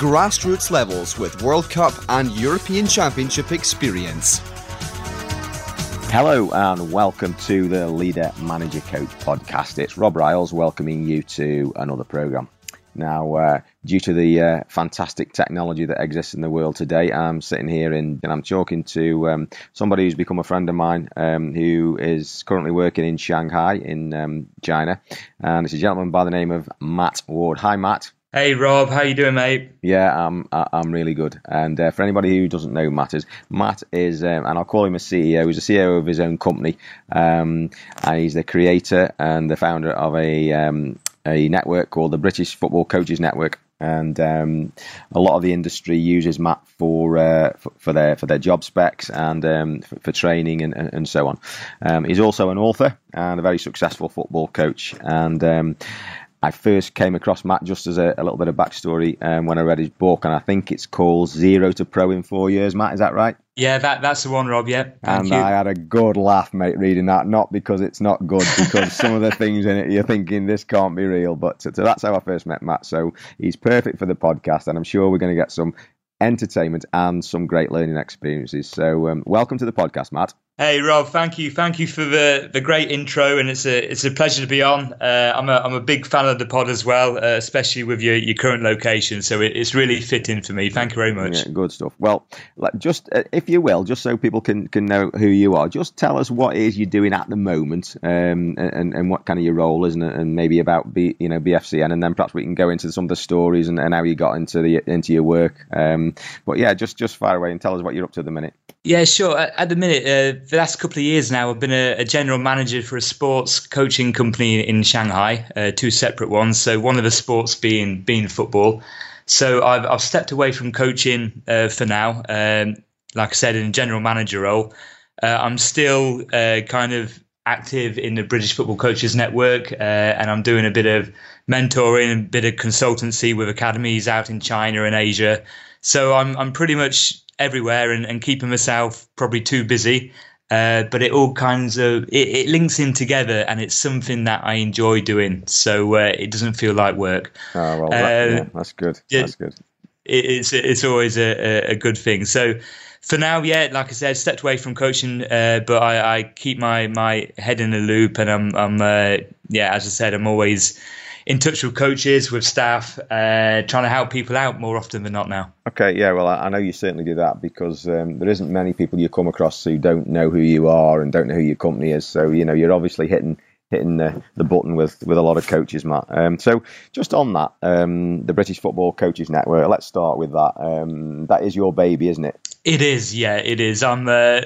grassroots levels with World Cup and European Championship experience. Hello and welcome to the Leader Manager Coach podcast. It's Rob Riles welcoming you to another program. Now, uh, due to the uh, fantastic technology that exists in the world today, I'm sitting here in, and I'm talking to um, somebody who's become a friend of mine um, who is currently working in Shanghai in um, China. And it's a gentleman by the name of Matt Ward. Hi, Matt. Hey Rob, how you doing, mate? Yeah, I'm I'm really good. And uh, for anybody who doesn't know Matt is Matt is, um, and I'll call him a CEO. He's a CEO of his own company, um, and he's the creator and the founder of a um, a network called the British Football Coaches Network. And um, a lot of the industry uses Matt for uh, for, their for their job specs and um, for, for, training and, and, so on. Um, he's also an author and a very successful football coach. And I first came across Matt just as a, a little bit of backstory um, when I read his book, and I think it's called Zero to Pro in Four Years. Matt, is that right? Yeah, that that's the one, Rob. Yeah, and you. I had a good laugh, mate, reading that. Not because it's not good, because some of the things in it you're thinking this can't be real. But so, so that's how I first met Matt. So he's perfect for the podcast, and I'm sure we're going to get some entertainment and some great learning experiences. So um, welcome to the podcast, Matt. Hey Rob, thank you, thank you for the, the great intro, and it's a it's a pleasure to be on. Uh, I'm a I'm a big fan of the pod as well, uh, especially with your, your current location. So it, it's really fitting for me. Thank you very much. Yeah, good stuff. Well, just uh, if you will, just so people can, can know who you are, just tell us what is you're doing at the moment, um, and and what kind of your role is, and, and maybe about B, you know BFCN, and then perhaps we can go into some of the stories and, and how you got into the into your work. Um, but yeah, just just fire away and tell us what you're up to at the minute. Yeah, sure. At the minute, uh, the last couple of years now, I've been a, a, general manager for a sports coaching company in Shanghai, uh, two separate ones. So one of the sports being being football. So I've I've stepped away from coaching uh, for now. Um, like I said, in a general manager role, uh, I'm still uh, kind of active in the British Football Coaches Network, uh, and I'm doing a bit of mentoring, a bit of consultancy with academies out in China and Asia. So I'm I'm pretty much everywhere and, and keeping myself probably too busy. Uh, but it all kinds of it, it, links in together, and it's something that I enjoy doing. So uh, it doesn't feel like work. Oh well, that, uh, yeah, that's good. That's good. It, it's it's always a, a good thing. So for now, yeah, like I said, stepped away from coaching, uh, but I, I, keep my, my head in the loop, and I'm I'm uh, yeah, as I said, I'm always in touch with coaches, with staff, uh, trying to help people out more often than not now. Okay, yeah, well, I know you certainly do that because um, there isn't many people you come across who don't know who you are and don't know who your company is. So you know, you're obviously hitting hitting the, the button with, with a lot of coaches, Matt. Um, so just on that, um, the British Football Coaches Network. Let's start with that. Um, that is your baby, isn't it? It is. Yeah, it is. I'm. Uh,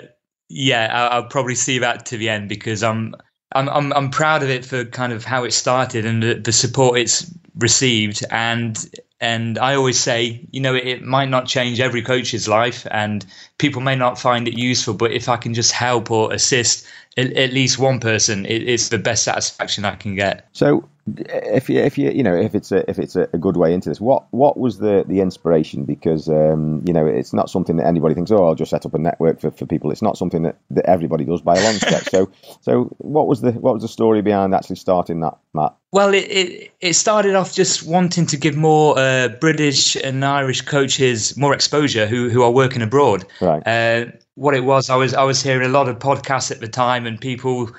yeah, I'll, I'll probably see that to the end because I'm I'm, I'm I'm proud of it for kind of how it started and the, the support it's received and and I always say, you know, it, it, might not change every coach's life, and people may not find it useful. But if I can just help or assist at, at least one person, it, it's the best satisfaction I can get. So, if you if you you know if it's a if it's a, good way into this, what what was the the inspiration? Because um, you know it's not something that anybody thinks. Oh, I'll just set up a network for, for people. It's not something that, that everybody does by a long stretch. so so what was the what was the story behind actually starting that, Matt? Well, it it, it started off just wanting to give more uh, British and Irish coaches more exposure who who are working abroad. Right. Uh, what it was, I was I was hearing a lot of podcasts at the time, and people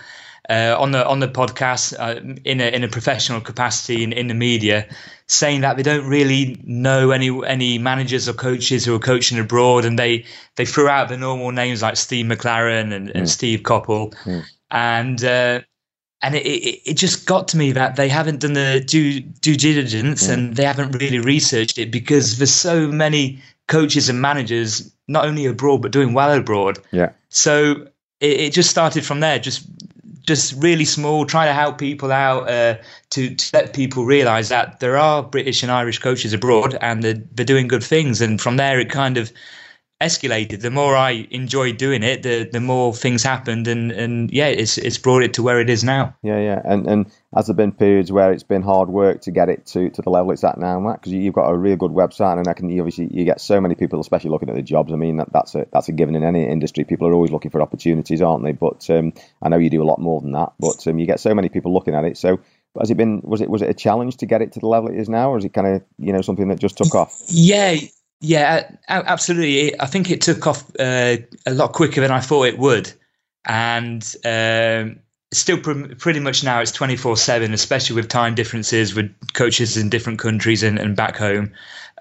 uh, on the on the podcast uh, in a in a professional capacity in, in the media, saying that they don't really know any any managers or coaches who are coaching abroad, and they they threw out the normal names like Steve McClaren and, and mm. Steve Coppell, mm. and uh, and it, it, it just got to me that they haven't done the due due diligence mm. and they haven't really researched it because there's so many coaches and managers not only abroad but doing well abroad. Yeah. So it, it just started from there, just just really small, trying to help people out uh, to, to let people realise that there are British and Irish coaches abroad and they're, they're doing good things. And from there, it kind of escalated. The more I enjoyed doing it, the the more things happened, and and yeah, it's it's brought it to where it is now. Yeah, yeah, and and has there been periods where it's been hard work to get it to, to the level it's at now, Matt? Because you've got a real good website, and I can you obviously you get so many people, especially looking at the jobs. I mean, that, that's a that's a given in any industry. People are always looking for opportunities, aren't they? But um, I know you do a lot more than that. But um, you get so many people looking at it. So has it been was it was it a challenge to get it to the level it is now, or is it kind of you know something that just took off? Yeah, yeah, absolutely. I think it took off uh, a lot quicker than I thought it would, and um, still pr- pretty much now it's twenty four seven, especially with time differences with coaches in different countries and, and back home.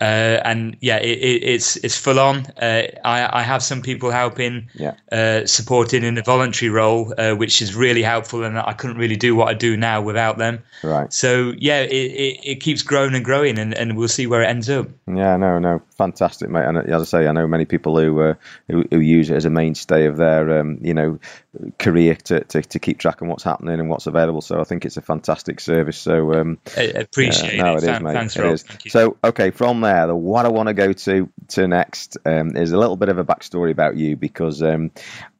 Uh, and yeah, it, it, it's it's full on. Uh, I, I have some people helping, yeah. uh, supporting in a voluntary role, uh, which is really helpful, and I couldn't really do what I do now without them. Right. So yeah, it, it, it keeps growing and growing, and, and we'll see where it ends up. Yeah, no, no, fantastic, mate. And as I say, I know many people who uh, who, who, use it as a mainstay of their um, you know career to, to, to keep track on what's happening and what's available. So I think it's a fantastic service. So um, I appreciate no, it. it is, mate. Thanks, it is. So okay, from there, the, what I want to go to to next um, is a little bit of a backstory about you because. Um,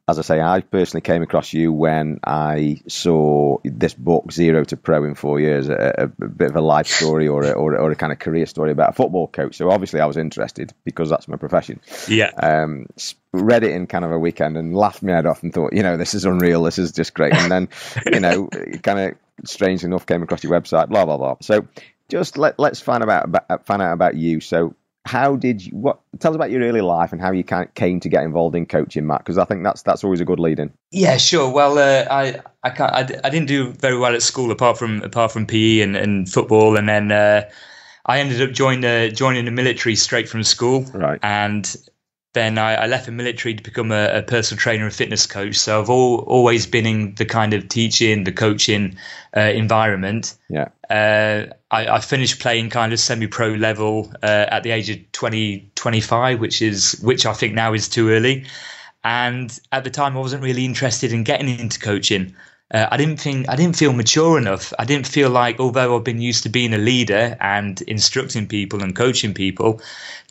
as I say, I personally came across you when I saw this book, Zero to Pro in Four Years, a, a bit of a life story or a, or, or, a kind of career story about a football coach. So obviously, I was interested because that's my profession. Yeah. Um, read it in kind of a weekend and laughed my head off and thought, you know, this is unreal. This is just great. And then, you know, kind of strange enough, came across your website, blah blah blah. So just let let's find out about, find out about you. So how did you what tell us about your early life and how you came to get involved in coaching matt because i think that's that's always a good lead in yeah sure. Well uh, i I, can't, I i didn't do very well at school apart from apart from pe and, and football. And then uh, i ended up joining uh, joining the military straight from school. Right. And then I, I left the military to become a, a, personal trainer and fitness coach. So I've all, always been in the kind of teaching, the coaching uh, environment. Yeah. Uh, I, I, finished playing kind of semi-pro level uh, at the age of 20, 25, which is which I think now is too early. And at the time, I wasn't really interested in getting into coaching. Uh, I didn't think I didn't feel mature enough. I didn't feel like, although I've been used to being a leader and instructing people and coaching people,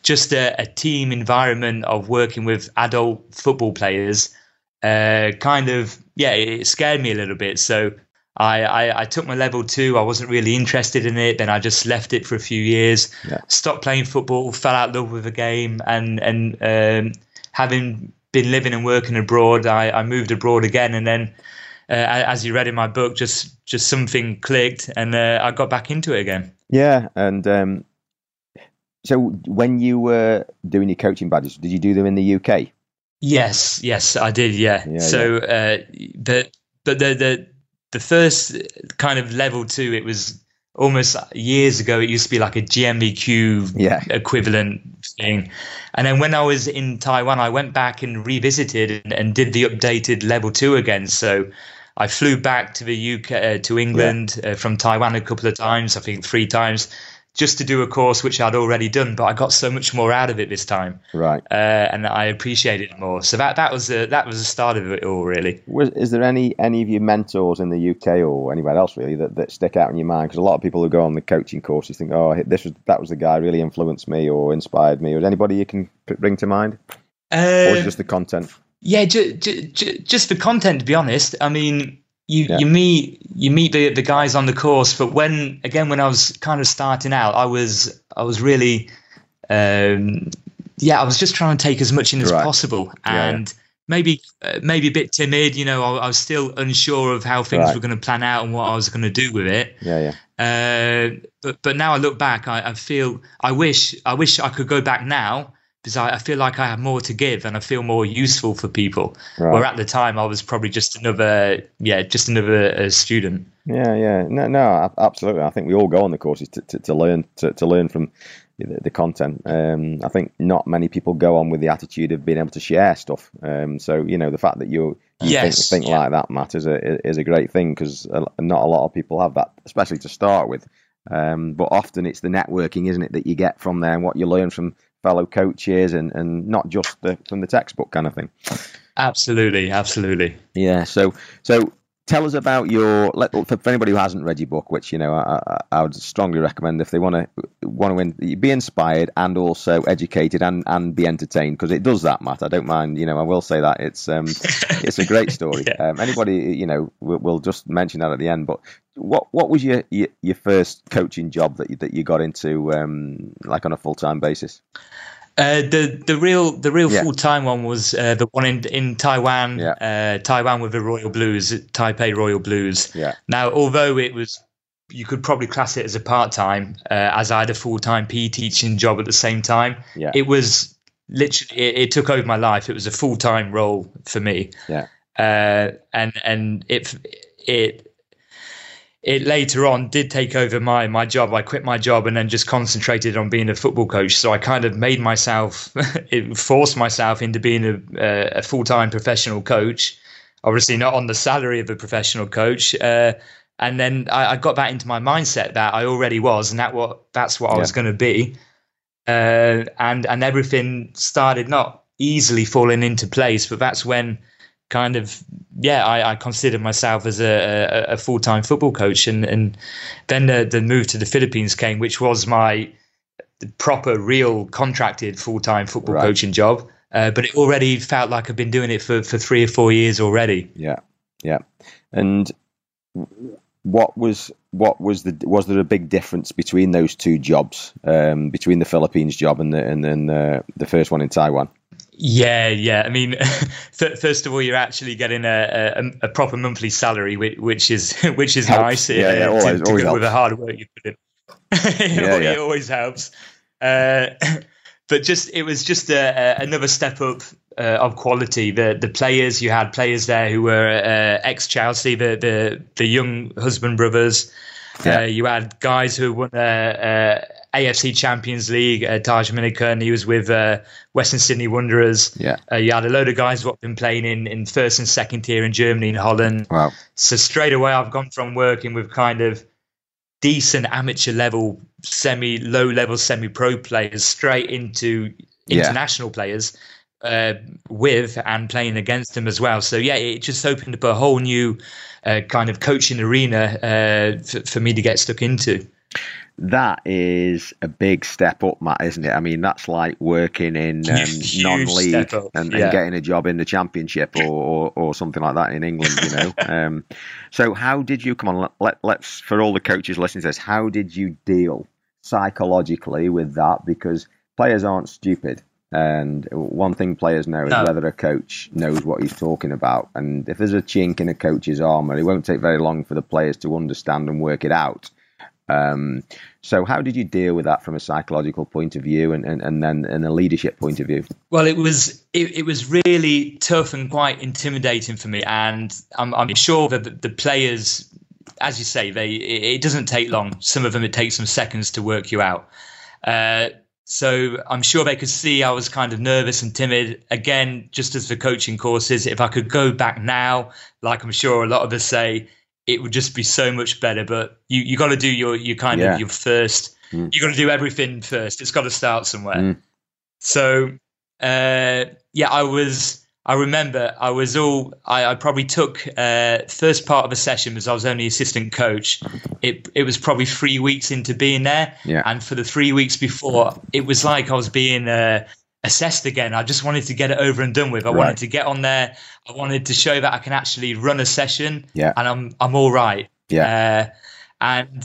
just a, a team environment of working with adult football players uh, kind of yeah it scared me a little bit so I, I, I, took my level two. I wasn't really interested in it. Then I just left it for a few years. Yeah. Stopped playing football. Fell out of love with the game. And and um, having been living and working abroad, I, I moved abroad again. And then, uh, as you read in my book, just just something clicked, and uh, I got back into it again. Yeah, and um, so when you were doing your coaching badges, did you do them in the UK? Yes, yes, I did. Yeah. yeah so yeah. Uh, the but the the the first kind of level two, it was almost years ago. It used to be like a GNVQ yeah. equivalent thing, and then when I was in Taiwan, I went back and revisited and, and did the updated level two again. So. I flew back to the UK uh, to England yeah. uh, from Taiwan a couple of times, I think three times, just to do a course which I'd already done, but I got so much more out of it this time, right? Uh, and I appreciated it more. So that that was a, that was the start of it all, really. Was, is there any any of your mentors in the UK or anywhere else really that, that stick out in your mind? Because a lot of people who go on the coaching courses think, oh, this was that was the guy really influenced me or inspired me. Or is anybody you can bring to mind, uh, or just the content? Yeah, ju- ju- ju- just the content. To be honest, I mean you yeah. you meet you meet the the guys on the course but when again when i was kind of starting out i was i was really um yeah i was just trying to take as much in as right. possible and yeah. maybe uh, maybe a bit timid you know I, I, was still unsure of how things right. were going to plan out and what i was going to do with it yeah yeah uh, but but now i look back I, I feel i wish i wish i could go back now because I, I, feel like I have more to give and I feel more useful for people. Right. Where at the time I was probably just another, yeah, just another uh, student. Yeah, yeah, no, no, absolutely. I think we all go on the courses to, to, to learn to, to learn from the, the content. Um, I think not many people go on with the attitude of being able to share stuff. Um, so you know the fact that you yes, think, think yeah. like that, matters is a is a great thing because not a lot of people have that, especially to start with. Um, but often it's the networking, isn't it, that you get from there and what you learn from fellow coaches and, and not just the, from the textbook kind of thing. Absolutely, absolutely. Yeah. So so tell us about your. Let, for anybody who hasn't read your book, which you know I, I would strongly recommend if they want to want to be inspired and also educated and, and be entertained because it does that, Matt. I don't mind. You know, I will say that it's um, it's a great story. yeah. um, anybody, you know, we'll, we'll, just mention that at the end. But what what was your your, your first coaching job that you, that you got into um, like on a full time basis? Uh, the the real the real yeah. full time one was uh, the one in in Taiwan, yeah. uh, Taiwan with the Royal Blues, Taipei Royal Blues. Yeah. Now, although it was, you could probably class it as a part time, uh, as I had a full time PE teaching job at the same time. Yeah. It was literally it, it took over my life. It was a full time role for me. Yeah. Uh, and and it it it later on did take over my my job. I quit my job and then just concentrated on being a football coach. So I kind of made myself, it forced myself into being a, a full time professional coach. Obviously, not on the salary of a professional coach. Uh, and then I, I, got that into my mindset that I already was, and that what that's what yeah. I was going to be. Uh, and and everything started not easily falling into place, but that's when kind of yeah, I, I considered myself as a, a, a full time football coach, and and then the the move to the Philippines came, which was my proper, real, contracted full time football right. coaching job. Uh, but it already felt like I've been doing it for for three or four years already. Yeah, yeah, and what was what was the was there a big difference between those two jobs um, between the Philippines job and the and then the, the first one in Taiwan? Yeah, yeah. I mean, first of all, you're actually getting a, a, a proper monthly salary, which, which is which is helps. nice. Yeah, yeah, always, to, to always with the hard work you put in. it, yeah, yeah. it always helps. Uh, but just it was just a, another step up uh, of quality. The the players you had players there who were uh, ex Chelsea, the the the Younghusband brothers. Yeah. Uh, you had guys who won uh, uh, AFC Champions League, uh, Tahj Minniecon, he was with uh, Western Sydney Wanderers. Yeah. Uh, you had a load of guys who have been playing in, in first and second tier in Germany and Holland. Wow. So straight away, I've gone from working with kind of decent amateur level, semi low level, semi pro players straight into international yeah. players. Uh, with and playing against them as well. So yeah, it just opened up a whole new uh, kind of coaching arena uh, for, for me to get stuck into that is a big step up, Matt, isn't it? I mean, that's like working in um, non-league and, yeah. and, getting a job in the championship or, or, or, something like that in England. You know. um, so, how did you come on? Let, let's for all the coaches listening to this, how did you deal psychologically with that? Because players aren't stupid. And one thing players know is no. whether a coach knows what he's talking about. And if there's a chink in a coach's armour, it won't take very long for the players to understand and work it out. Um, so, how did you deal with that from a psychological point of view, and, and, and then in a leadership point of view? Well, it was it, it was really tough and quite intimidating for me, and I'm, I'm sure that the, players, as you say, they it, it, doesn't take long. Some of them it takes some seconds to work you out. Uh, so I'm sure they could see I was kind of nervous and timid. Again, just as the coaching courses, if I could go back now, like I'm sure a lot of us say, it would just be so much better. But you you got to do your your kind yeah. of your first. Mm. You got to do everything first. It's got to start somewhere. Mm. So uh, yeah, I was. I remember I was all. I, I probably took uh, first part of a session because I was only assistant coach. It it was probably three weeks into being there, yeah. and for the three weeks before, it was like I was being. Uh, assessed again. I just wanted to get it over and done with. I right. wanted to get on there. I wanted to show that I can actually run a session. Yeah. And I'm I'm all right. Yeah. Uh, and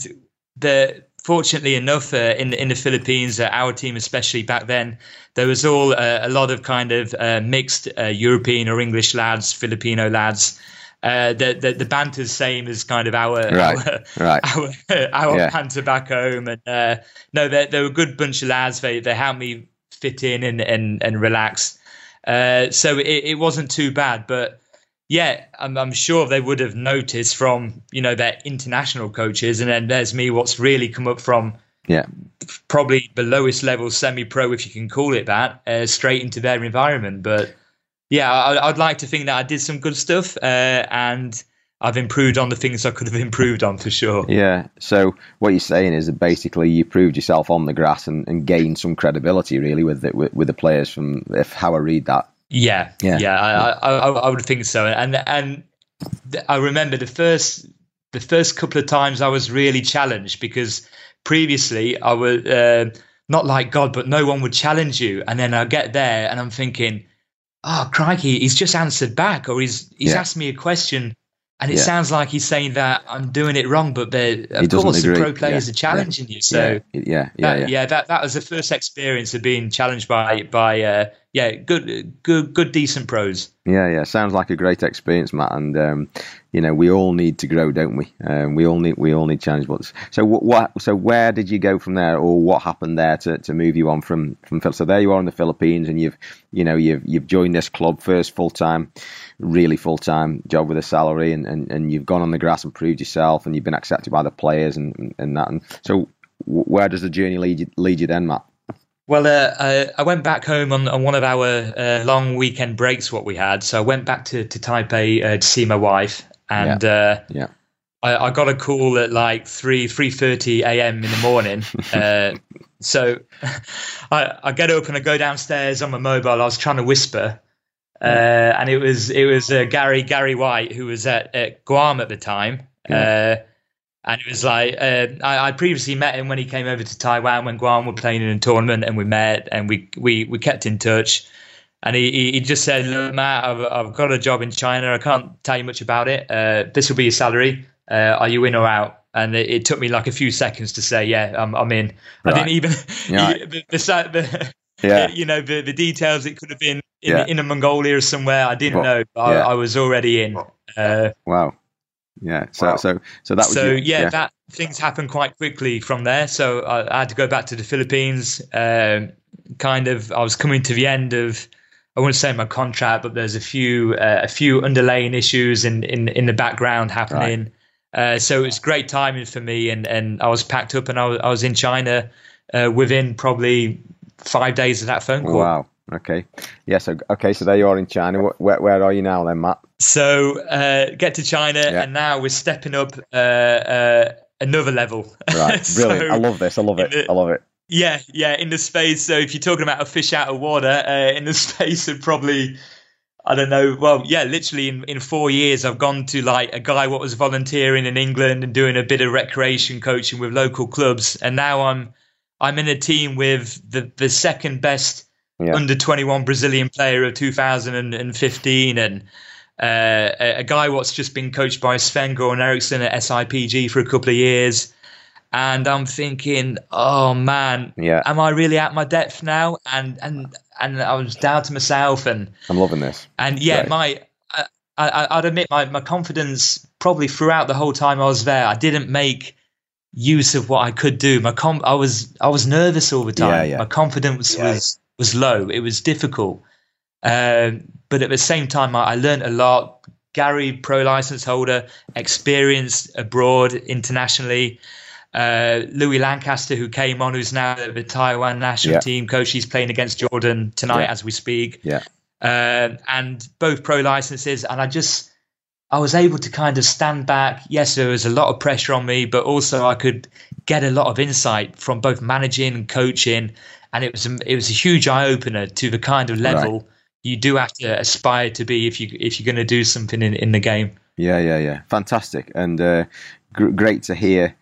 the fortunately enough, uh, in in the Philippines, uh, our team especially back then, there was all uh, a lot of kind of uh, mixed uh, European or English lads, Filipino lads. Uh, the, the the banter's same as kind of our right. our right. our, our yeah. banter back home, and uh, no, they they were a good bunch of lads. They they helped me fit in and and, and relax. Uh, so it, it wasn't too bad, but yeah, I'm, I'm sure they would have noticed from you know their international coaches, and then there's me. What's really come up from yeah probably the lowest level semi-pro, if you can call it that, uh, straight into their environment. But yeah, I, would like to think that I did some good stuff, uh, and I've improved on the things I could have improved on for sure. Yeah. So what you're saying is that basically you proved yourself on the grass and, and gained some credibility really with the, with, with the players from if how I read that. Yeah. Yeah. Yeah. I, I, I, I would think so. And and I remember the first the first couple of times I was really challenged because previously I was uh, not like God, but no one would challenge you. And then I get there and I'm thinking, oh, crikey, he's just answered back or he's, he's yeah. asked me a question. And it yeah. sounds like he's saying that I'm doing it wrong, but of course agree. the pro players yeah. are challenging you. So yeah, yeah, that, yeah, That that was the first experience of being challenged by by uh, yeah, good, good, good, decent pros. Yeah, yeah, sounds like a great experience, Matt. And um, you know, we all need to grow, don't we? Um, we all need, we all need challenge. But so what, what? So where did you go from there, or what happened there to, to move you on from from So there you are in the Philippines, and you've you know you've you've joined this club first full time, really full time job with a salary, and, and and you've gone on the grass and proved yourself, and you've been accepted by the players and and that. And so where does the journey lead you, lead you then, Matt? Well, uh, I, I, went back home on, on one of our uh, long weekend breaks, what we had. So I went back to, to Taipei uh, to see my wife, and yeah, uh, yeah. I, I, got a call at like three three thirty a.m. in the morning. Uh, so I, I get up and I go downstairs on my mobile. I was trying to whisper, uh, and it was it was Gary Gary White who was at, at Guam at the time. Yeah and it was like uh, I, I previously met him when he came over to Taiwan when Guam were playing in a tournament, and we met and we we we kept in touch. And he, he just said, Look, Matt, I've, I've got a job in China. I can't tell you much about it. Uh, this will be your salary. Uh, are you in or out? And it, it, took me like a few seconds to say, yeah, I'm, I'm in. Right. I didn't even, the, the, the, yeah. you know, the, the details. It could have been in, yeah. in a Mongolia or somewhere. I didn't know. I, I, was already in. Uh, wow. Yeah. So wow. so so that was so your, yeah, yeah, that things happened quite quickly from there. So I, I had to go back to the Philippines. Um, kind of, I was coming to the end of. I wouldn't say my contract, but there's a few uh, a few underlying issues in in, in the background happening. Right. Uh, so it was great timing for me, and, and I was packed up, and I was, I was in China uh, within probably five days of that phone call. Wow. Okay. Yeah. So okay. So there you are in China. Where, where are you now, then, Matt? So uh, get to China, yeah. and now we're stepping up uh, uh, another level. Right. so Brilliant. I love this. I love it. The, I love it. Yeah. Yeah. In the space. So if you're talking about a fish out of water, uh, in the space of probably. I don't know. Well, yeah, literally in, in four years, I've gone to like a guy what was volunteering in England and doing a bit of recreation coaching with local clubs, and now I'm I'm in a team with the the second best yeah. under 21 Brazilian player of 2015 and uh, a, guy what's just been coached by Sven Goran Eriksson at SIPG for a couple of years. And I'm thinking, oh man, yeah. am I really at my depth now? And and and I was down to myself, and I'm loving this. And yeah, my I, I, would admit my, my confidence probably throughout the whole time I was there, I didn't make use of what I could do. My com- I was I was nervous all the time. Yeah, yeah. My confidence yeah. was was low. It was difficult. Um, but at the same time, I, I learned a lot. Gary, pro license holder, experienced abroad internationally. Uh, Louis Lancaster, who came on, who's now the Taiwan national yeah. team coach. He's playing against Jordan tonight yeah. as we speak. Yeah. Uh, and both pro licenses. And I just, I was able to kind of stand back. Yes, there was a lot of pressure on me, but also I could get a lot of insight from both managing and coaching and it was a, it was a huge eye opener to the kind of level right. you do have to aspire to be if you if you're going to do something in, in the game. Yeah, yeah, yeah, fantastic, and uh, gr- great to hear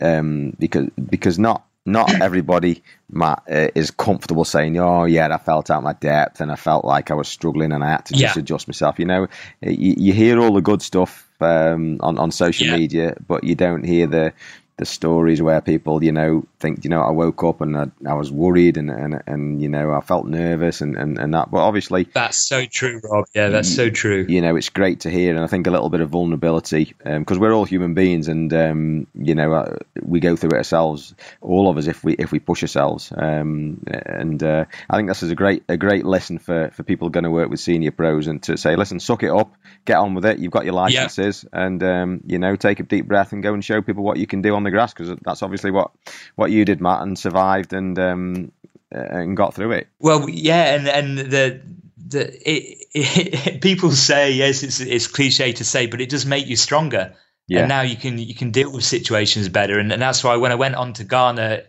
um, because because not not everybody Matt uh, is comfortable saying, "Oh, yeah, I felt out my depth and I felt like I was struggling and I had to just yeah. adjust myself." You know, you, you, hear all the good stuff um, on on social yeah. media, but you don't hear the the stories where people, you know, think, you know, I woke up and I, I was worried and, and, and, you know, I felt nervous and, and, and that. But obviously. That's so true, Rob. Yeah, that's so true. You know, it's great to hear. And I think a little bit of vulnerability because um, we're all human beings and, um, you know, uh, we go through it ourselves, all of us, if we if we push ourselves. Um, and uh, I think this is a great a great lesson for, for people going to work with senior pros and to say, listen, suck it up, get on with it. You've got your licenses yeah. and, um, you know, take a deep breath and go and show people what you can do on the grass because that's obviously what what you did, Matt, and survived and um, and got through it. Well, yeah, and and the the it, it, people say yes, it's it's cliche to say, but it does make you stronger. Yeah. And now you can you can deal with situations better, and, and that's why when I went on to Ghana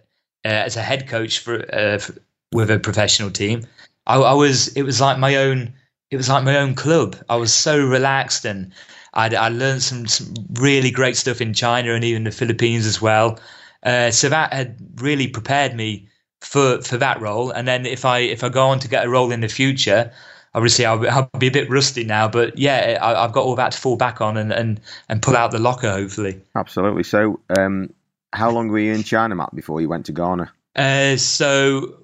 uh, as a head coach for, uh, for with a professional team, I, I was it was like my own it was like my own club. I was so relaxed and I'd, I learned some, some really great stuff in China and even the Philippines as well. Uh, so that had really prepared me for for that role. And then if I if I go on to get a role in the future, obviously I'll, I'll be a bit rusty now. But yeah, I, have got all that to fall back on and and and pull out the locker hopefully. Absolutely. So, um, how long were you in China, Matt, before you went to Ghana? Uh, so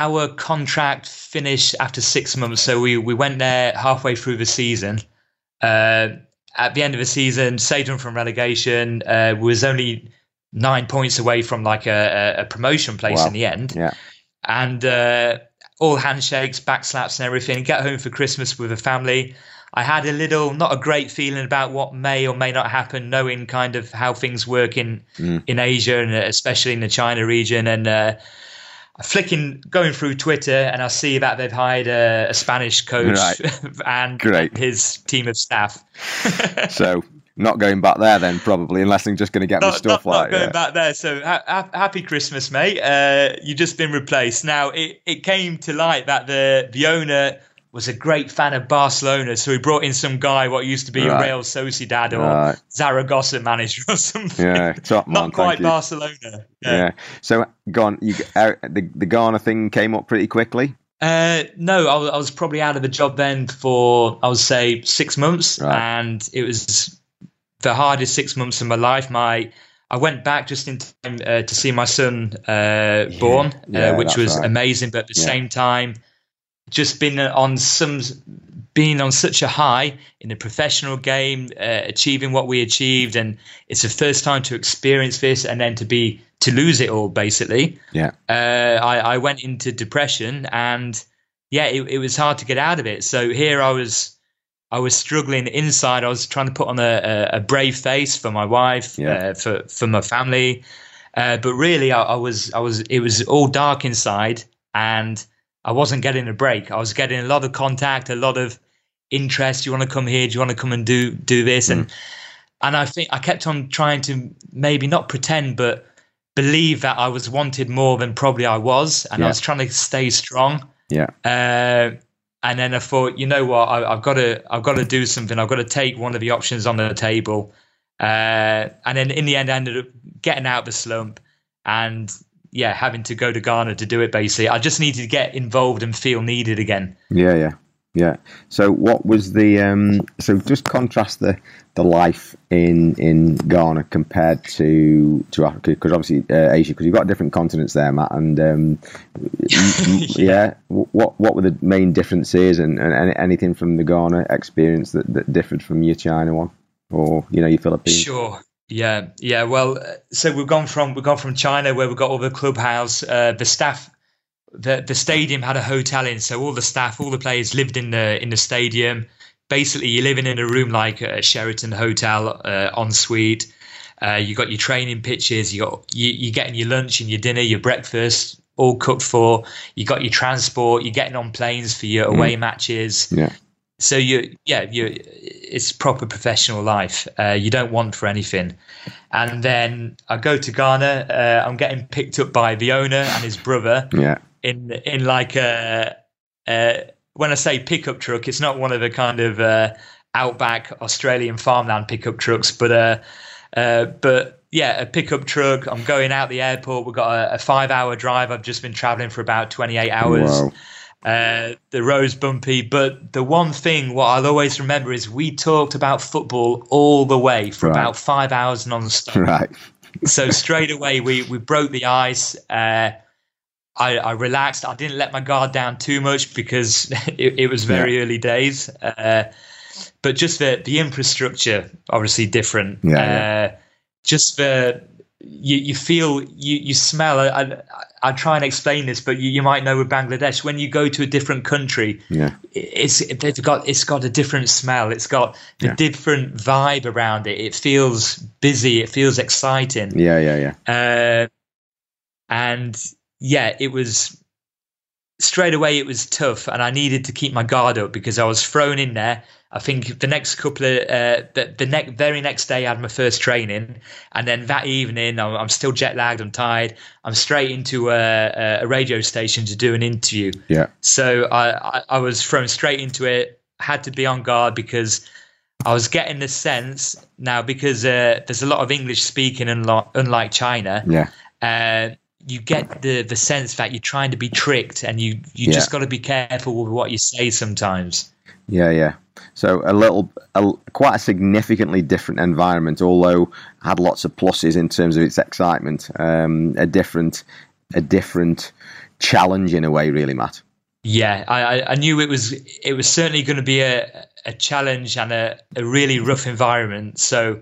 our contract finished after six months. So we we went there halfway through the season. Uh, at the end of the season, saved them from relegation. Uh, was only nine points away from like a, a promotion place wow. in the end. Yeah. And uh, all handshakes, backslaps, and everything. Get home for Christmas with a family. I had a little, not a great feeling about what may or may not happen, knowing kind of how things work in mm. in Asia and especially in the China region. And uh, flicking, going through Twitter, and I see that they've hired a, a Spanish coach right. and Great. his team of staff. so not going back there then probably unless I'm just going to get not, my stuff not, like not going yeah. back there so ha- happy Christmas mate uh, you've just been replaced now it, it came to light that the the owner was a great fan of Barcelona so he brought in some guy what used to be right. a Real Sociedad or right. Zaragoza manager or something yeah top man, not quite Barcelona yeah. yeah. so gone you uh, the, the Ghana thing came up pretty quickly uh, no, I was, I was, probably out of the job then for I would say six months, right. and it was the hardest six months of my life. My I went back just in time uh, to see my son uh, yeah, born, yeah, uh, which was amazing. But at the yeah. same time, just been on some, being on such a high in the professional game, uh, achieving what we achieved, and it's the first time to experience this, and then to be to lose it all, basically. Yeah. Uh, I, I went into depression, and yeah, it, it was hard to get out of it. So here I was I was struggling inside. I was trying to put on a, a, a brave face for my wife, yeah. uh, for for my family, uh, but really, I, I, was I was it was all dark inside, and I wasn't getting a break. I was getting a lot of contact, a lot of interest. You want to come here? Do you want to come and do do this? Mm. And and I think I kept on trying to maybe not pretend, but believe that I was wanted more than probably I was, and yeah. I was trying to stay strong. Yeah. Uh, and then I thought, you know what, I, have got to, I've got to do something. I've got to take one of the options on the table. Uh, and then in the end, I ended up getting out of the slump, and yeah, having to go to Ghana to do it. Basically, I just needed to get involved and feel needed again. Yeah, yeah. Yeah. So what was the um, so just contrast the the life in in Ghana compared to to Africa because obviously uh, Asia because you've got different continents there, Matt. And um, yeah. yeah. what what were the main differences and, and anything from the Ghana experience that, that differed from your China one or you know your Philippines? Sure. Yeah, yeah. Well, uh, so we've gone from we've gone from China where we've got all the clubhouse, uh, the staff the the stadium had a hotel in, so all the staff, all the players lived in the in the stadium. Basically, you're living in a room like a Sheraton hotel, uh, en suite. Uh, you got your training pitches. You got you, you're getting your lunch and your dinner, your breakfast, all cooked for. You got your transport. You're getting on planes for your away mm. matches. Yeah. So you, yeah, you. It's proper professional life. Uh, you don't want for anything. And then I go to Ghana. Uh, I'm getting picked up by the owner and his brother. Yeah in in like a, a when I say pickup truck, it's not one of the kind of uh, outback Australian farmland pickup trucks, but uh, uh, but yeah, a pickup truck. I'm going out the airport. We've got a, a five hour drive. I've just been traveling for about 28 hours. Wow. Uh, the road's bumpy, but the one thing what I'll always remember is we talked about football all the way for right. about five hours non-stop. Right. so straight away we we broke the ice. Uh, I, I, relaxed. I didn't let my guard down too much because it, it was very yeah. early days. Uh, but just the the infrastructure, obviously different. Yeah, uh, yeah. Just the you, you feel you you smell. I, I, I try and explain this, but you, you might know with Bangladesh when you go to a different country, yeah, it's they've got it's got a different smell. It's got a yeah. different vibe around it. It feels busy. It feels exciting. Yeah, yeah, yeah. Uh, and yeah, it was straight away it was tough and I needed to keep my guard up because I was thrown in there. I think the next couple of uh, the the next very next day I had my first training, and then that evening I'm, I'm still jet lagged. I'm tired. I'm straight into a, a radio station to do an interview. Yeah. So I, I, I was thrown straight into it. had to be on guard because I was getting the sense now because uh, there's a lot of English speaking, unlike, unlike China. Yeah. Uh, you get the the sense that you're trying to be tricked, and you you yeah. just got to be careful with what you say sometimes. Yeah, yeah. So a little, a, quite a significantly different environment, although had lots of pluses in terms of its excitement. Um, a different, a different challenge in a way, really, Matt. Yeah, I, I knew it was it was certainly going to be a, a challenge and a, a really rough environment. So,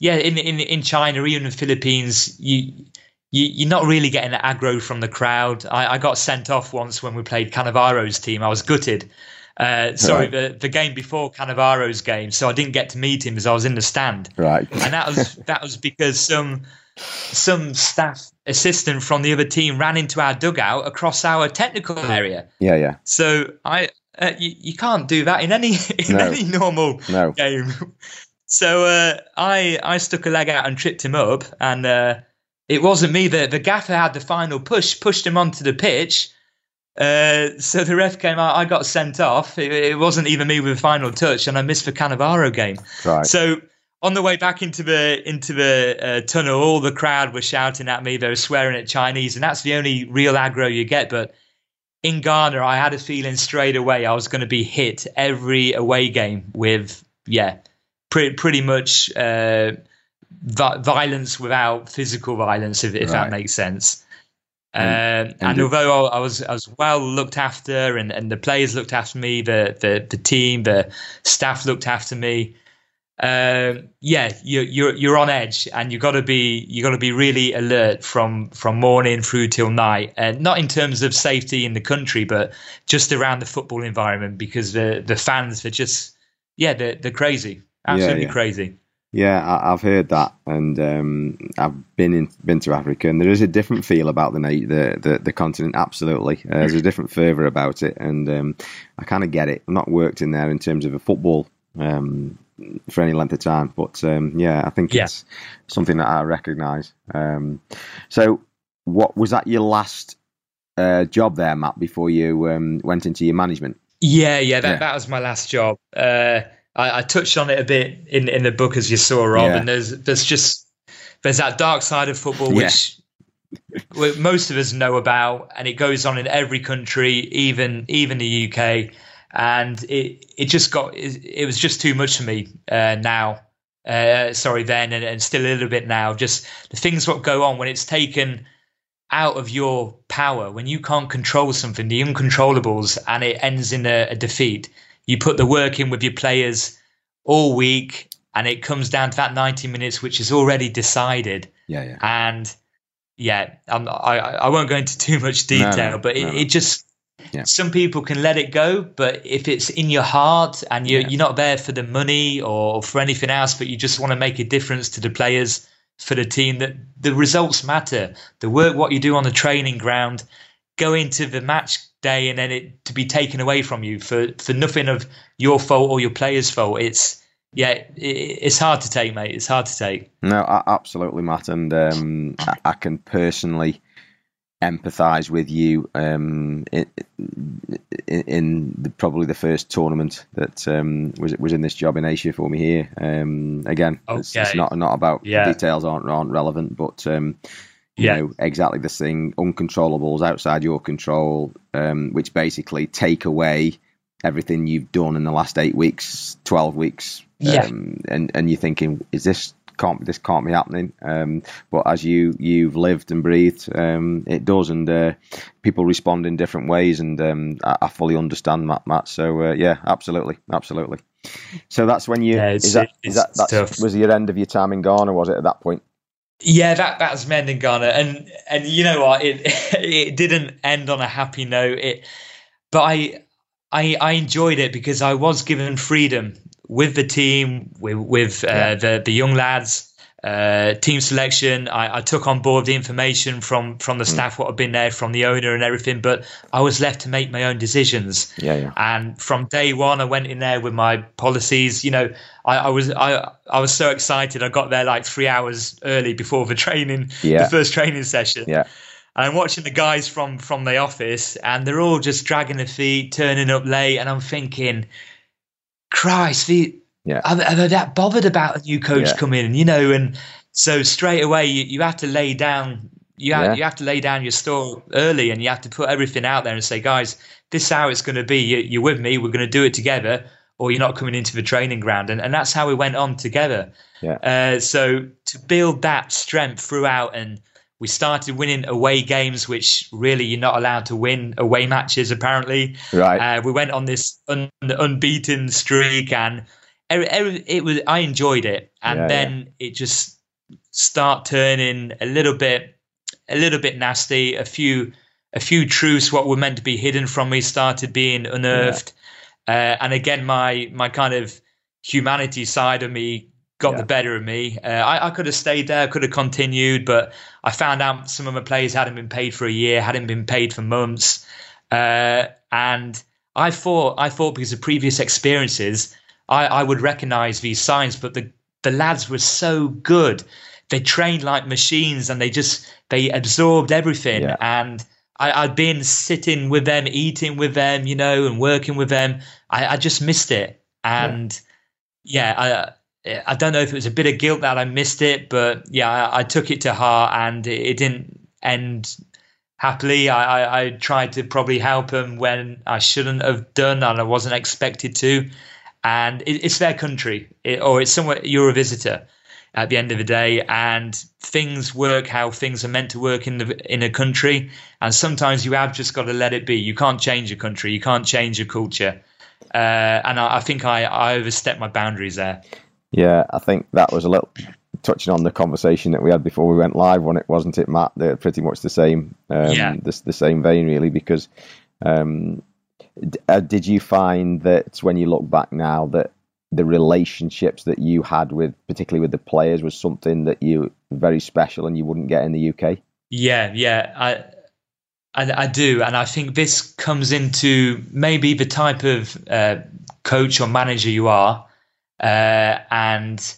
yeah, in in in China, even in the Philippines, you you, you're not really getting the aggro from the crowd. I, I got sent off once when we played Cannavaro's team. I was gutted. Uh, sorry, right. the, the game before Cannavaro's game, so I didn't get to meet him as I was in the stand. Right, and that was that was because some some staff assistant from the other team ran into our dugout across our technical area. Yeah, yeah. So I, uh, you, you can't do that in any in no. any normal no. game. So uh, I I stuck a leg out and tripped him up, and uh, it wasn't me. The the gaffer had the final push, pushed him onto the pitch. Uh, so the ref came out. I got sent off. It, it, wasn't even me with the final touch, and I missed the Cannavaro game. Right. So on the way back into the into the uh, tunnel, all the crowd were shouting at me. They were swearing at Chinese, and that's the only real aggro you get. But in Ghana, I had a feeling straight away I was going to be hit every away game with yeah, pretty pretty much uh, vi- violence without physical violence, if, if right. that makes sense. Um, and, and although I was I was well looked after, and, and the players looked after me, the, the the team, the staff looked after me uh, yeah, you're, you're you're on edge, and you got to be you got to be really alert from from morning through till night, and not in terms of safety in the country, but just around the football environment because the the fans are just yeah they're they're crazy, absolutely yeah, yeah. crazy. Yeah, I, have heard that, and um, I've been in been to Africa, and there is a different feel about the the the, the continent. Absolutely, uh, there's a different fervour about it, and um, I kind of get it. I've not worked in there in terms of a football um, for any length of time. But um, yeah, I think yeah. it's something that I recognise. Um, so, what was that your last uh, job there, Matt? Before you um, went into your management? Yeah, yeah, that, yeah. that was my last job. Uh, I, I, touched on it a bit in in the book as you saw, Rob. Yeah. And there's there's just there's that dark side of football which. most of us know about, and it goes on in every country, even even the UK and it it just got it, it was just too much for me uh, now. Uh, sorry, then and, and, still a little bit now. Just the things what go on when it's taken out of your power, when you can't control something, the uncontrollables, and it ends in a, a defeat. You put the work in with your players all week, and it comes down to that ninety minutes, which is already decided. Yeah, yeah. And yeah, I'm, I I won't go into too much detail, no, no, but it, no. it just yeah. Some people can let it go, but if it's in your heart and you're, yeah. you're not there for the money or for anything else, but you just want to make a difference to the players, for the team, that the results matter. The work, what you do on the training ground, go into the match day and then it to be taken away from you for, for nothing of your fault or your players' fault. It's yeah, it, it's hard to take, mate. It's hard to take. No, absolutely, Matt, and um, I can personally empathise with you um, in, in the, probably the first tournament that um, was was in this job in Asia for me here. Um, again, okay. it's, it's, not not about yeah. details aren't aren't relevant, but um, you yeah. know exactly the thing. Uncontrollables outside your control, um, which basically take away everything you've done in the last eight weeks, twelve weeks. Yeah. Um, and and you're thinking, is this can't this can't be happening. Um, but as you you've lived and breathed, um, it does, and uh, people respond in different ways, and um, I, I, fully understand Matt. Matt, so uh, yeah, absolutely, absolutely. So that's when you yeah, is that is that that was your end of your time in Ghana? Was it at that point? Yeah, that that's men in Ghana, and and you know what, it it didn't end on a happy note. It, but I I I enjoyed it because I was given freedom with the team, with, with uh, yeah. the the young lads, uh, team selection. I, I, took on board the information from from the mm. staff, what had been there, from the owner and everything. But I was left to make my own decisions. Yeah, yeah. And from day one, I went in there with my policies. You know, I, I was I I was so excited. I got there like three hours early before the training, yeah. the first training session. Yeah. And I'm watching the guys from from the office, and they're all just dragging their feet, turning up late, and I'm thinking Christ, the Yeah. are, are they that bothered about a new coach Yeah. coming in? You know, and so straight away you, you have to lay down. You have, Yeah. you have to lay down your store early, and you have to put everything out there and say, guys, this is how it's going to be. You, you're with me. We're going to do it together, or you're not coming into the training ground. And and that's how we went on together. Yeah. Uh, so to build that strength throughout, and we started winning away games, which really you're not allowed to win away matches apparently. Right. Uh, we went on this un- unbeaten streak, and it was. I enjoyed it, and Yeah, then it just start turning a little bit, a little bit nasty. A few, a few truths what were meant to be hidden from me started being unearthed, uh, and again, my my kind of humanity side of me got Yeah. the better of me. Uh, I, I could have stayed there, could have continued, but I found out some of my players hadn't been paid for a year, hadn't been paid for months, uh, and I thought I thought because of previous experiences, I, I would recognise these signs, but the the lads were so good. They trained like machines, and they just they absorbed everything. Yeah. And I, I'd been sitting with them, eating with them, you know, and working with them. I, I just missed it, and yeah, I. I don't know if it was a bit of guilt that I missed it, but yeah, I, I took it to heart, and it, it didn't end happily. I, I, I tried to probably help them when I shouldn't have done, and I wasn't expected to. And it, it's their country, it, or it's somewhere you're a visitor at the end of the day, and things work how things are meant to work in the in a country. And sometimes you have just got to let it be. You can't change a country, you can't change a culture. Uh, and I, I think I, I overstepped my boundaries there. Yeah, I think that was a little touching on the conversation that we had before we went live on it, wasn't it, Matt? They're pretty much the same, um, Yeah. the, the same vein, really. Because um, uh, did you find that when you look back now that the relationships that you had with, particularly with the players, was something that you very special and you wouldn't get in the UK? Yeah, yeah, I, I, I do, and I think this comes into maybe the type of uh, coach or manager you are, uh, and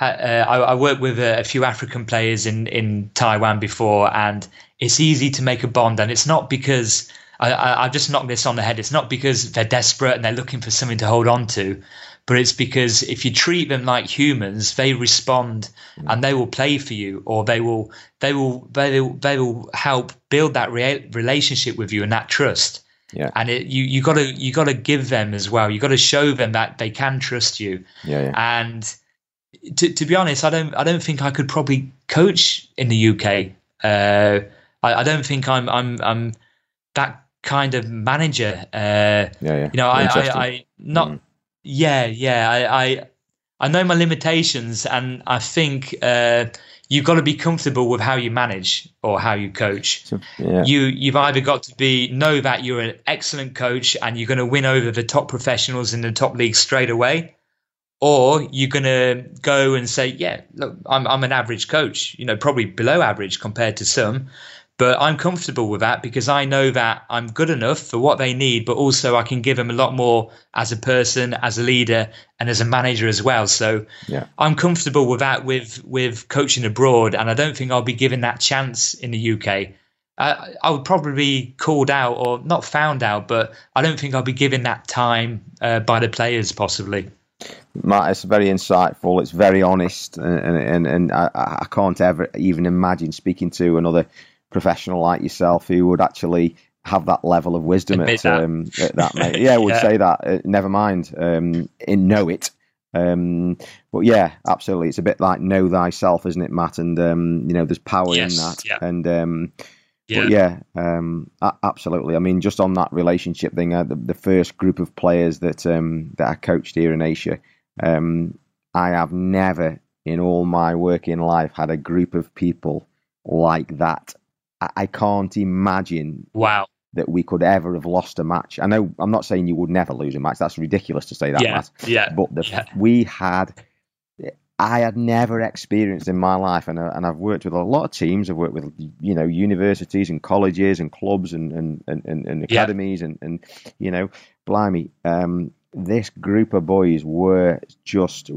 uh, I, I worked with a, a few African players in in Taiwan before, and it's easy to make a bond, and it's not because I, I, I've just knocked this on the head. It's not because they're desperate and they're looking for something to hold on to, but it's because if you treat them like humans, they respond and they will play for you, or they will they will they will they will help build that relationship with you and that trust. Yeah. And it, you you got to you got to give them as well. You got to show them that they can trust you. Yeah, yeah. And to to be honest, I don't I don't think I could probably coach in the UK. Uh, I, I don't think I'm I'm I'm that kind of manager. Uh, yeah, yeah. you know, I, I, I not, Mm. yeah, yeah, I, I, I know my limitations, and I think uh, you've got to be comfortable with how you manage or how you coach. So, yeah. You, you've either got to be know that you're an excellent coach and you're going to win over the top professionals in the top league straight away, or you're going to go and say, yeah, look, I'm, I'm an average coach, you know, probably below average compared to some. But I'm comfortable with that because I know that I'm good enough for what they need, but also I can give them a lot more as a person, as a leader, and as a manager as well. So Yeah. I'm comfortable with that with with coaching abroad, and I don't think I'll be given that chance in the UK. I, I would probably be called out or not found out, but I don't think I'll be given that time uh, by the players possibly. Matt, it's very insightful. It's very honest, and and, and I, I can't ever even imagine speaking to another professional like yourself who would actually have that level of wisdom Admit at that. um, at that. Mate. Yeah, would Yeah. say that. Uh, never mind, um, in know it. Um, but yeah, absolutely, it's a bit like know thyself, isn't it, Matt? And um, you know, there's power Yes, in that. yeah. And um, Yeah, but yeah, um, absolutely. I mean, just on that relationship thing, uh, the, the first group of players that um, that I coached here in Asia, um, I have never in all my working life had a group of people like that. I, I can't imagine wow. that we could ever have lost a match. I know I'm not saying you would never lose a match. That's ridiculous to say that, yeah, Matt. yeah, But the, Yeah. we had, I had never experienced in my life, and uh, and I've worked with a lot of teams. I've worked with you know universities and colleges and clubs and and and, and, and Yeah. academies and and you know, blimey, um, this group of boys were just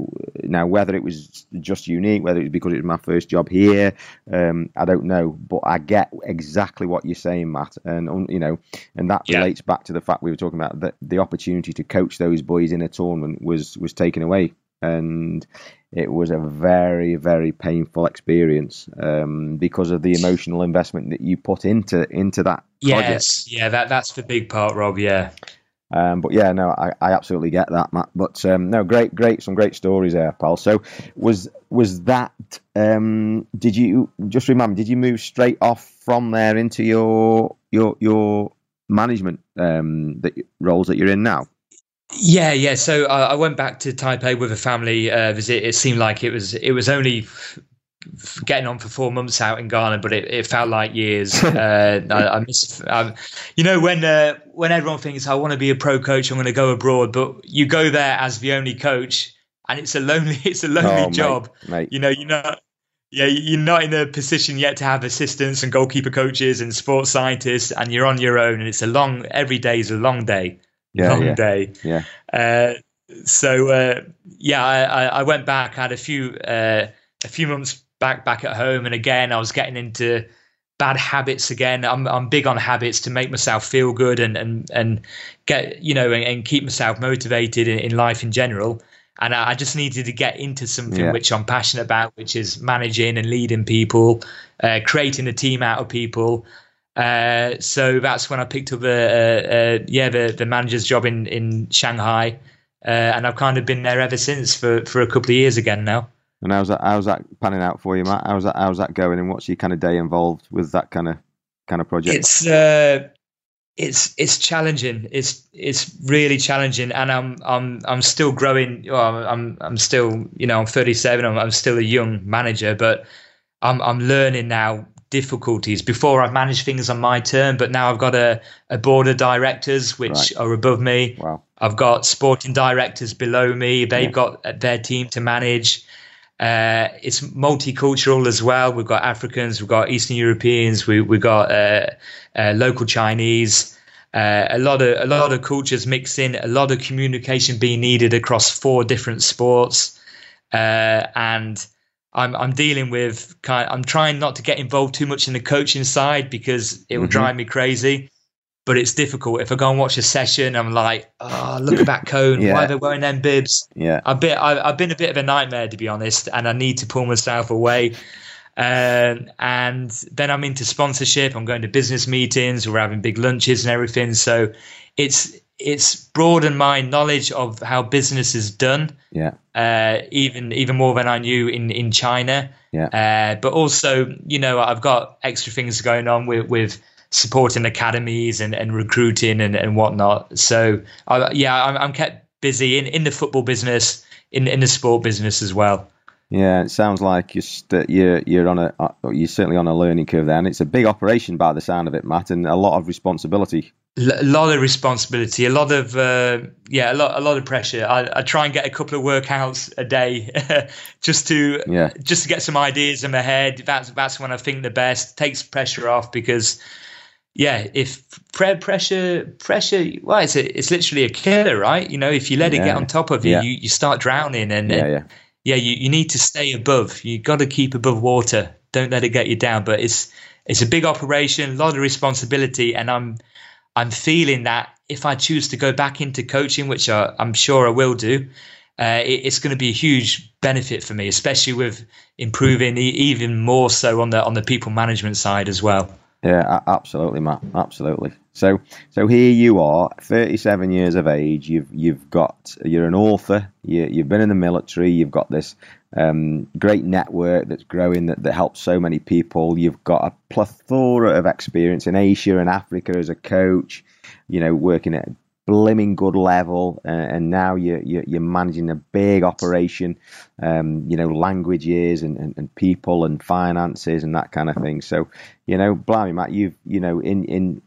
now whether it was just unique, whether it was because it was my first job here, um, I don't know, but I get exactly what you're saying, Matt, and you know, and that yeah. relates back to the fact we were talking about that the opportunity to coach those boys in a tournament was was taken away, and it was a very very painful experience um, because of the emotional investment that you put into into that. Yes, project. yeah, that that's the big part, Rob. Yeah. Um, but yeah, no, I, I absolutely get that, Matt. But um, no, great, great, some great stories there, pal. So was was that? Um, did you just remember? Did you move straight off from there into your your your management um, that roles that you're in now? Yeah, yeah. So I, I went back to Taipei with a family uh, visit. It seemed like it was it was only getting on for four months out in Ghana, but it, it felt like years. Uh, I, I miss, um, you know, when uh, when everyone thinks I want to be a pro coach, I'm going to go abroad, but you go there as the only coach, and it's a lonely it's a lonely oh, job. Mate, mate. You know, you're not. Yeah, you're not in a position yet to have assistants and goalkeeper coaches and sports scientists, and you're on your own. And it's a long. Every day is a long day. Yeah, long yeah, day. Yeah. Uh, so uh, yeah, I, I, went back. had a few uh, a few months back back at home, and again, I was getting into bad habits again. I'm I'm big on habits to make myself feel good and and and get you know and, and keep myself motivated in, in, life in general. And I, I just needed to get into something yeah. which I'm passionate about, which is managing and leading people, uh, creating a team out of people. Uh, so that's when I picked up the yeah the the manager's job in in Shanghai, uh, and I've kind of been there ever since for for a couple of years again now. And how's that? How's that panning out for you, Matt? How's that? How's that going? And what's your kind of day involved with that kind of kind of project? It's uh, it's it's challenging. It's it's really challenging, and I'm I'm I'm still growing. Well, I'm I'm still you know I'm 37. I'm I'm still a young manager, but I'm I'm learning now difficulties. Before I've managed things on my turn, but now I've got a, a board of directors which right. are above me. Wow. I've got sporting directors below me. They've yeah. got their team to manage. Uh, it's multicultural as well. We've got Africans, we've got Eastern Europeans, we, we've got uh, uh, local Chinese. Uh, a lot of a lot of cultures mixed in, a lot of communication being needed across four different sports, uh, and I'm I'm dealing with kind. I'm trying not to get involved too much in the coaching side because it will mm-hmm. drive me crazy but it's difficult. If I go and watch a session, I'm like, oh, look at that cone. yeah. Why are they wearing them bibs? Yeah, I've been I, have been a bit of a nightmare to be honest, and I need to pull myself away. Um, and then I'm into sponsorship. I'm going to business meetings. We're having big lunches and everything. So it's it's broadened my knowledge of how business is done. Yeah. Uh, even even more than I knew in in China. Yeah. Uh, but also, you know, I've got extra things going on with with supporting academies and, and recruiting and, and whatnot. So uh, yeah, I'm, I'm kept busy in, in the football business, in in the sport business as well. Yeah, it sounds like you're st- you're you're on a uh, you're certainly on a learning curve there, and it's a big operation by the sound of it, Matt, and a lot of responsibility. A lot of responsibility, a lot of uh, yeah, a lot a lot of pressure. I, I try and get a couple of workouts a day, just to yeah. just to get some ideas in my head. That's that's when I think the best takes pressure off because yeah, if pre- pressure, pressure, well, it's a, it's literally a killer, right? You know, if you let yeah. it get on top of you, yeah. you, you start drowning, and yeah, yeah, yeah, you, you need to stay above. You got to keep above water. Don't let it get you down. But it's it's a big operation, a lot of responsibility, and I'm I'm feeling that if I choose to go back into coaching, which I, am sure I will do, uh, it, it's going to be a huge benefit for me, especially with improving even more so on the on the people management side as well. Yeah, absolutely, Matt. Absolutely. So, so here you are, 37 years of age. You've you've got you're an author. You, you've been in the military. You've got this um, great network that's growing that, that helps so many people. You've got a plethora of experience in Asia and Africa as a coach. You know, working at blimming good level, uh, and now you're, you're, you're managing a big operation. Um, you know, languages and, and, and, people and finances and that kind of thing. So, you know, blimey, Matt, you've you know, in in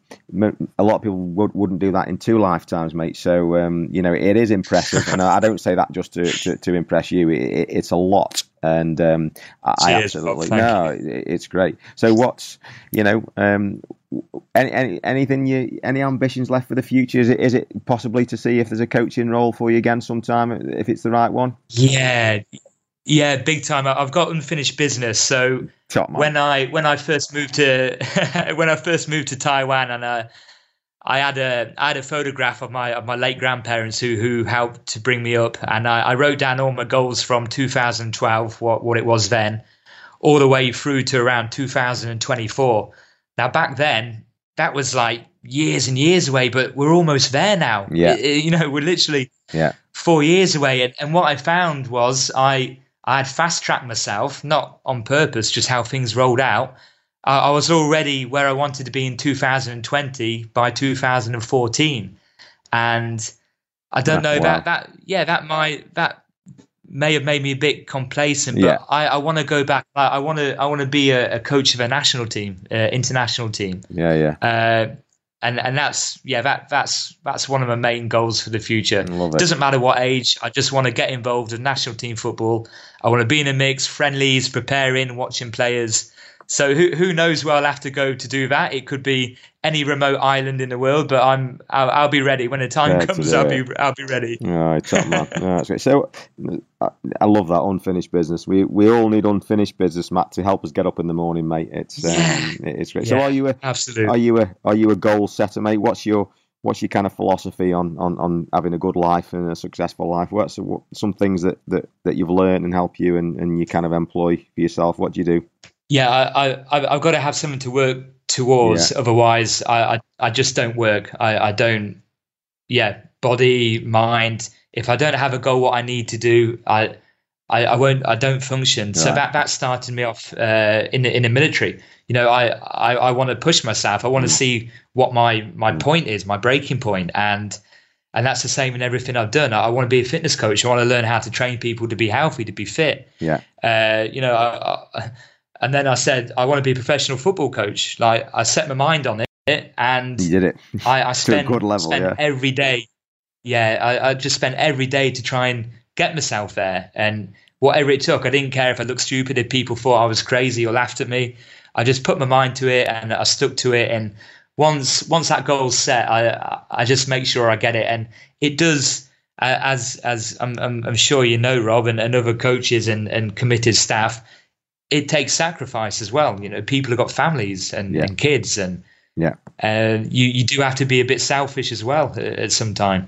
a lot of people would, wouldn't do that in two lifetimes, mate. So, um, you know, it is impressive, and I don't say that just to to, to impress you. It, it's a lot, and um, I, Cheers, absolutely no, it's great. So, what's you know, um, any, any anything you any ambitions left for the future? Is it is it possibly to see if there's a coaching role for you again sometime if it's the right one? Yeah, yeah, big time. I've got unfinished business. So when I when I first moved to when I first moved to Taiwan and uh, I had a I had a photograph of my of my late grandparents who who helped to bring me up, and I, I wrote down all my goals from 2012, what what it was then, all the way through to around 2024. Now back then, that was like years and years away, but we're almost there now. Yeah. It, you know, we're literally yeah. four years away. And, and what I found was I I had fast tracked myself, not on purpose, just how things rolled out. I, I was already where I wanted to be in 2020 by 2014. And I don't know wow. that that yeah that might that may have made me a bit complacent, but yeah. I, I want to go back. I, I want to I want to be a, a, coach of a national team, uh, international team. Yeah, yeah. Uh, and and that's yeah that that's that's one of my main goals for the future. Love it. Doesn't matter what age. I just want to get involved in national team football. I want to be in a mix, friendlies, preparing, watching players. So who who knows where I'll have to go to do that? It could be any remote island in the world, but I'm I'll, I'll be ready when the time yeah, comes. I'll be I'll be ready. All right, top man. that's great. So I love that unfinished business. We we all need unfinished business, Matt, to help us get up in the morning, mate. It's um, yeah. it's great. Yeah, so are you a absolutely? Are you a are you a goal setter, mate? What's your what's your kind of philosophy on, on, on having a good life and a successful life? What's what, some things that, that, that you've learned and help you and, and you kind of employ for yourself? What do you do? Yeah, I, I I've got to have something to work towards. Yeah. Otherwise, I, I I just don't work. I I don't. Yeah, body, mind. If I don't have a goal, what I need to do, I I, I won't. I don't function. Right. So that that started me off uh, in the in the military. You know, I I, I want to push myself. I want to mm. see what my my mm. point is, my breaking point, and and that's the same in everything I've done. I, I, want to be a fitness coach. I want to learn how to train people to be healthy, to be fit. Yeah. Uh, you know, I, I, and then I said I want to be a professional football coach. Like I set my mind on it, and you did it. I, I spent, level, spent yeah. every day. Yeah, I, I just spent every day to try and get myself there. And whatever it took, I didn't care if I looked stupid, if people thought I was crazy or laughed at me. I just put my mind to it and I stuck to it. And once once that goal's set, I I just make sure I get it. And it does, uh, as as I'm, I'm, I'm sure you know, Rob, and, and other coaches and, and committed staff, it takes sacrifice as well. You know, people have got families and, yeah. and kids, and yeah, uh, you you do have to be a bit selfish as well at, at some time.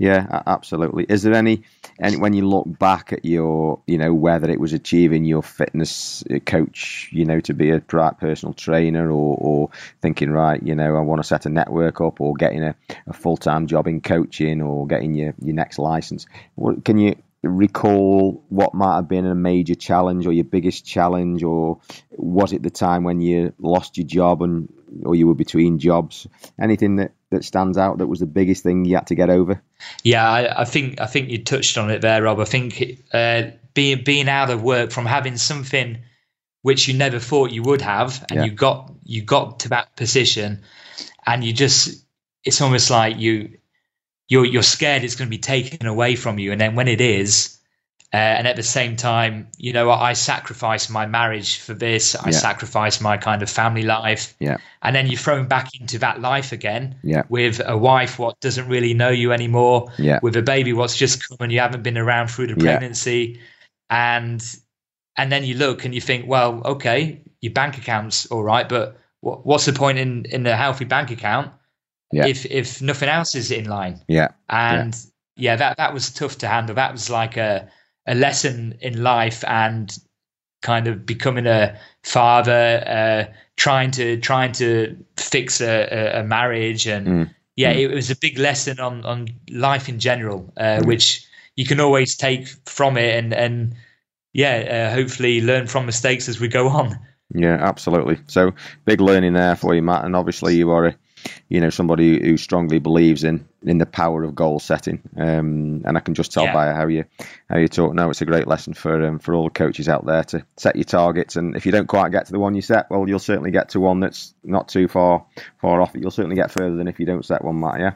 Yeah, absolutely. Is there any, any when you look back at your, you know, whether it was achieving your fitness uh, coach, you know, to be a right personal trainer, or, or thinking right, you know, I want to set a network up, or getting a, a full time job in coaching, or getting your your next license. What, can you recall what might have been a major challenge or your biggest challenge, or was it the time when you lost your job and or you were between jobs? Anything that, that stands out that was the biggest thing you had to get over? Yeah, I, I think I think you touched on it there, Rob. I think uh, being being out of work from having something which you never thought you would have, and yeah. you got you got to that position, and you just it's almost like you you're you're scared it's going to be taken away from you, and then when it is, uh, and at the same time, you know, I, sacrificed my marriage for this. I yeah. sacrificed my kind of family life. Yeah. And then you're thrown back into that life again. Yeah. With a wife what doesn't really know you anymore. Yeah. With a baby what's just come and you haven't been around through the pregnancy, yeah. and and then you look and you think, well, okay, your bank account's all right, but what's the point in in a healthy bank account yeah. if if nothing else is in line. Yeah. And yeah. yeah, that that was tough to handle. That was like a a lesson in life and kind of becoming a father, uh, trying to trying to fix a, a, marriage, and mm. yeah, mm. it was a big lesson on on life in general, uh, mm. which you can always take from it and and yeah, uh, hopefully learn from mistakes as we go on. Yeah, absolutely. So big learning there for you, Matt, and obviously you are a you know somebody who strongly believes in in the power of goal setting. Um, and I can just tell yeah. by how you how you talk now, it's a great lesson for um, for all the coaches out there to set your targets. And if you don't quite get to the one you set, well, you'll certainly get to one that's not too far far off. You'll certainly get further than if you don't set one, Matt. Yeah.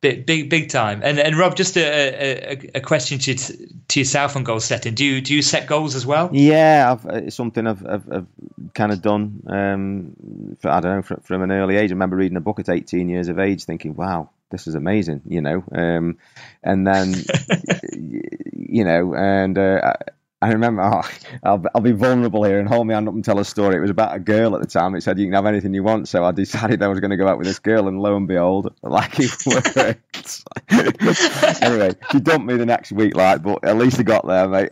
Big, big, big time. And and Rob, just a, a, a question to to yourself on goal setting. Do you do you set goals as well? Yeah, I've, it's something I've, I've, I've kind of done um, I don't know from, from, an early age. I remember reading a book at 18 years of age, thinking, "Wow, this is amazing," you know. Um, and then, you know, and uh, I remember, oh, I'll, I'll be vulnerable here and hold my hand up and tell a story. It was about a girl at the time. It said you can have anything you want. So I decided I was going to go out with this girl, and lo and behold, like it worked. anyway, she dumped me the next week, like, but at least I got there, mate.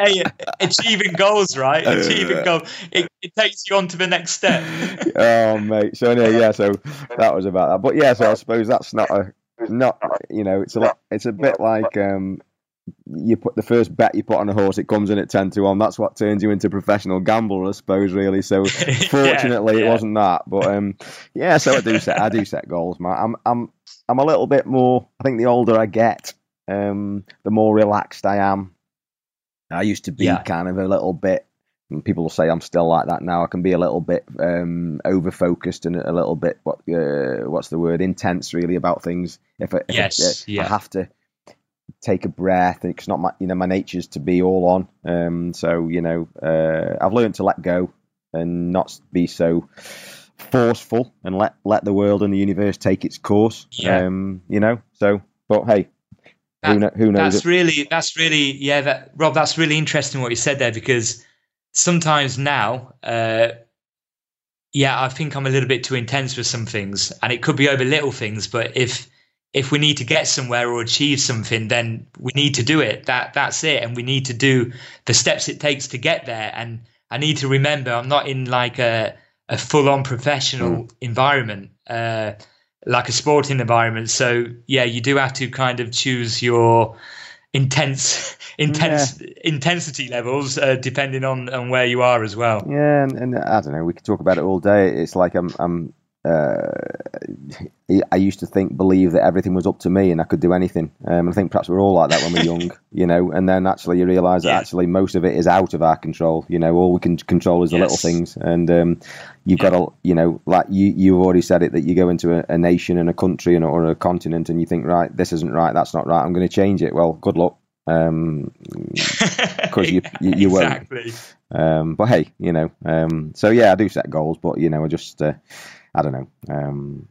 hey, achieving goals, right? Achieving goals. It, it takes you on to the next step. oh, mate. So anyway, yeah. So that was about that. But yeah, so I suppose that's not a not you know it's a lot. It's a bit like um you put the first bet you put on a horse, it comes in at ten to one. That's what turns you into a professional gambler, I suppose. Really. So fortunately, yeah, yeah. it wasn't that. But um, yeah. So I do set I do set goals, man. I'm I'm I'm a little bit more. I think the older I get, um, the more relaxed I am. I used to be yeah. kind of a little bit. People will say I'm still like that now. I can be a little bit um, over focused and a little bit what uh, what's the word intense really about things. If I, if yes, I, yeah. I have to take a breath. It's not my, you know, my nature's to be all on. Um, so you know, uh, I've learned to let go and not be so forceful and let let the world and the universe take its course. Yeah. Um, you know, so but hey. That, who, know, who knows? That's it? really, that's really, yeah, that Rob, that's really interesting what you said there because sometimes now, uh, yeah, I think I'm a little bit too intense with some things, and it could be over little things. But if if we need to get somewhere or achieve something, then we need to do it. That that's it, and we need to do the steps it takes to get there. And I need to remember, I'm not in like a a full on professional mm. environment, uh, like a sporting environment. So yeah, you do have to kind of choose your intense intense yeah. intensity levels uh, depending on on where you are as well yeah and, and i don't know we could talk about it all day it's like i'm i'm uh, I used to think, believe that everything was up to me and I could do anything. Um, I think perhaps we're all like that when we're young, you know. And then actually you realise that actually most of it is out of our control. You know, all we can control is the yes. little things. And um, you've yeah. got to, you know, like you you've already said it that you go into a, a nation and a country and or a continent and you think, right, this isn't right, that's not right. I'm going to change it. Well, good luck. Um, because you, you, you exactly. won't. Um, but hey, you know. Um, so yeah, I do set goals, but you know, I just. Uh, I don't know. Um,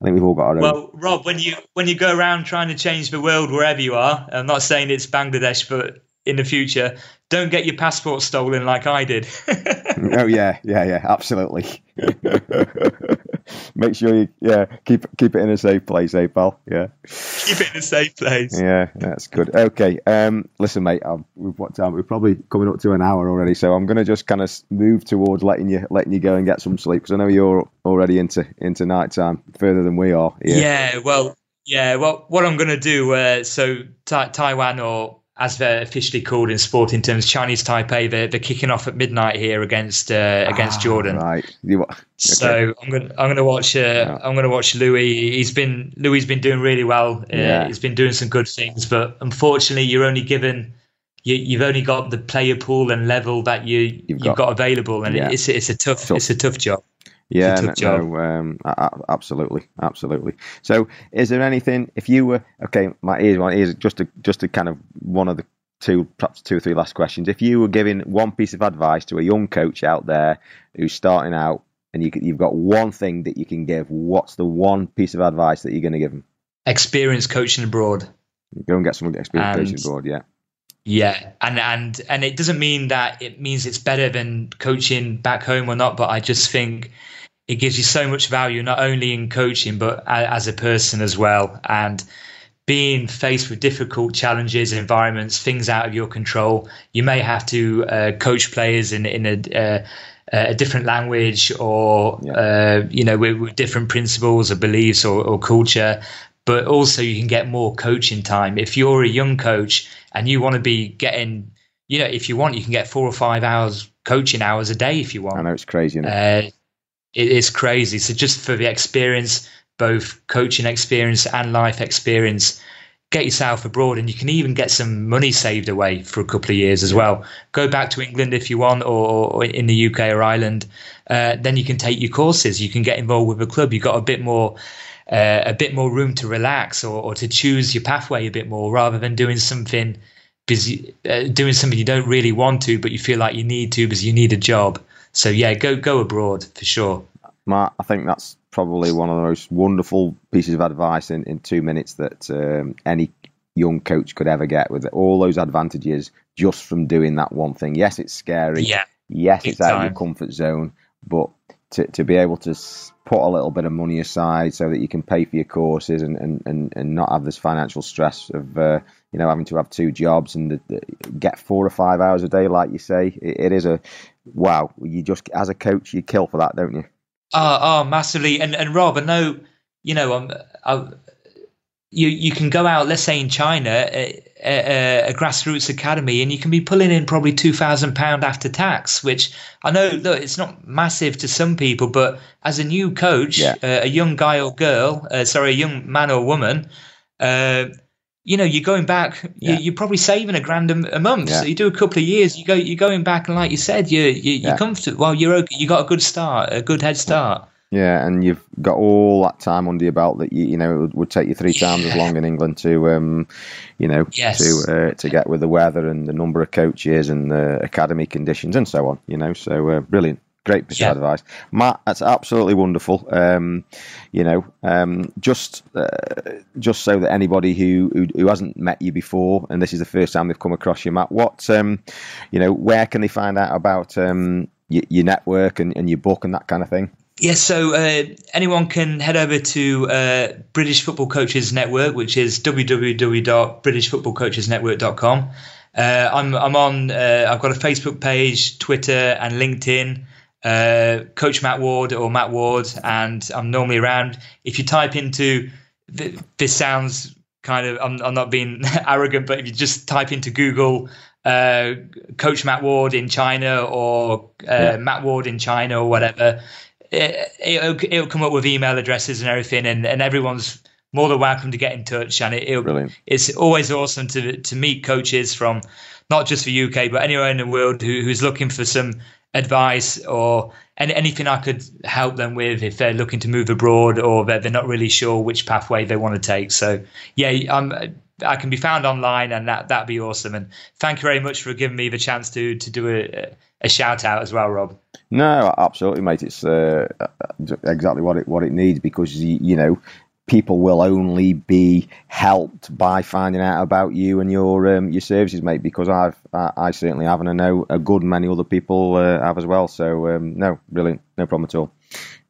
I think we've all got our own. Well, Rob, when you when you go around trying to change the world wherever you are, I'm not saying it's Bangladesh, but in the future, don't get your passport stolen like I did. oh yeah, yeah, yeah, absolutely. Make sure you yeah keep keep it in a safe place, eh, pal? Yeah. Keep it in a safe place. Yeah, that's good. Okay, um, listen, mate. I've, we've what time? We're probably coming up to an hour already, so I'm going to just kind of move towards letting you letting you go and get some sleep because I know you're already into into night time further than we are. Yeah. yeah well, yeah. Well, what I'm going to do. Uh, so ta- Taiwan or as they're officially called in sporting terms, Chinese Taipei. They're, they're kicking off at midnight here against uh, against ah, Jordan. Right. You, okay. So I'm gonna I'm gonna watch uh, yeah. I'm gonna watch Louis. He's been Louis been doing really well. Uh, yeah. He's been doing some good things, but unfortunately, you're only given you, have only got the player pool and level that you you've, you've got, got, available, and yeah. it's it's a tough, tough, it's a tough job. Yeah, no, no um, absolutely, absolutely. So, is there anything if you were okay? My ears, my ears, just to just to kind of one of the two, perhaps two or three last questions. If you were giving one piece of advice to a young coach out there who's starting out, and you, you've got one thing that you can give, what's the one piece of advice that you're going to give them? Experience coaching abroad. Go and get some experience and, coaching abroad. Yeah. Yeah, and and and it doesn't mean that it means it's better than coaching back home or not, but I just think it gives you so much value, not only in coaching, but as a person as well. And being faced with difficult challenges, environments, things out of your control, you may have to uh, coach players in, in a, uh, a different language or, yeah. uh, you know, with, with, different principles or beliefs or, or culture. But also, you can get more coaching time. If you're a young coach and you want to be getting, you know, if you want, you can get four or five hours coaching hours a day if you want. I know it's crazy. It? It is crazy. So just for the experience, both coaching experience and life experience, get yourself abroad and you can even get some money saved away for a couple of years as well. Go back to England if you want or, or in the UK or Ireland. Uh, then you can take your courses. You can get involved with a club. You've got a bit more uh, a bit more room to relax or, or, to choose your pathway a bit more rather than doing something busy uh, doing something you don't really want to but you feel like you need to because you need a job so yeah, go go abroad for sure. Matt, I think that's probably one of the most wonderful pieces of advice in, in two minutes that um, any young coach could ever get with all those advantages just from doing that one thing. Yes, it's scary. Yeah. Yes, it's out of your comfort zone, but to, to be able to put a little bit of money aside so that you can pay for your courses and, and, and, and not have this financial stress of uh, you know having to have two jobs and the, the, get four or five hours a day, like you say, it, it is a wow. You just as a coach, you kill for that, don't you? Oh, oh, massively. And and Rob, I know, you know, um, I, you you can go out, let's say in China, a, a, a grassroots academy, and you can be pulling in probably two thousand pound after tax. Which I know, look, it's not massive to some people, but as a new coach, Yeah. uh, a young guy or girl, uh, sorry, a young man or woman. Uh, you know, you're going back. You, Yeah. You're probably saving a grand a, a month. Yeah. So you do a couple of years. You go. You're going back, and like you said, you, you you're comfortable. Well, you're okay. You got a good start, a good head start. Yeah, and you've got all that time under your belt that you you know it would, would take you three times as long in England to um, you know Yes. to uh, to get with the weather and the number of coaches and the academy conditions and so on. You know, so uh, brilliant. Great piece Yeah. of advice, Matt. That's absolutely wonderful. Um, you know, um, just uh, just so that anybody who, who who hasn't met you before and this is the first time they've come across you, Matt, what um, you know, where can they find out about um, your, your network and, and your book and that kind of thing? Yes, so uh, anyone can head over to uh, British Football Coaches Network, which is www.britishfootballcoachesnetwork.com. Uh, I'm I'm on. Uh, I've got a Facebook page, Twitter, and LinkedIn. Uh, Coach Matt Ward or Matt Ward, and I'm normally around. If you type into th- this sounds kind of I'm, I'm not being arrogant, but if you just type into Google uh, Coach Matt Ward in China or uh, Yeah. Matt Ward in China or whatever, it, it'll, it'll come up with email addresses and everything, and, and everyone's more than welcome to get in touch. And it, it's always awesome to to meet coaches from not just the UK but anywhere in the world who, who's looking for some advice or any, anything I could help them with if they're looking to move abroad or they're, they're not really sure which pathway they want to take. So yeah, I'm. I can be found online, and that that'd be awesome. And thank you very much for giving me the chance to to do a, a shout out as well, Rob. No, absolutely, mate. It's uh, exactly what it what it needs because you, you know people will only be helped by finding out about you and your um, your services, mate. Because I've I, I certainly have, and I know a good many other people uh, have as well. So um, no, brilliant, no problem at all,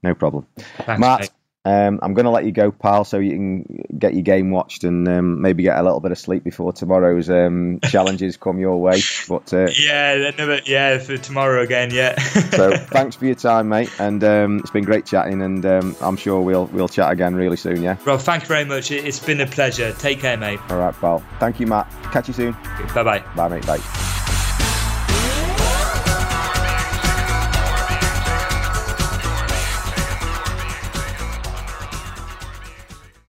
no problem. Thanks, Matt, mate. Um, I'm going to let you go, pal, so you can get your game watched and um, maybe get a little bit of sleep before tomorrow's um, challenges come your way. But uh, Yeah, another yeah for tomorrow again. Yeah. so thanks for your time, mate, and um, it's been great chatting, and um, I'm sure we'll we'll chat again really soon. Yeah. Rob, thank you very much. It- It's been a pleasure. Take care, mate. All right, pal. Thank you, Matt. Catch you soon. Bye bye. Bye, mate. Bye.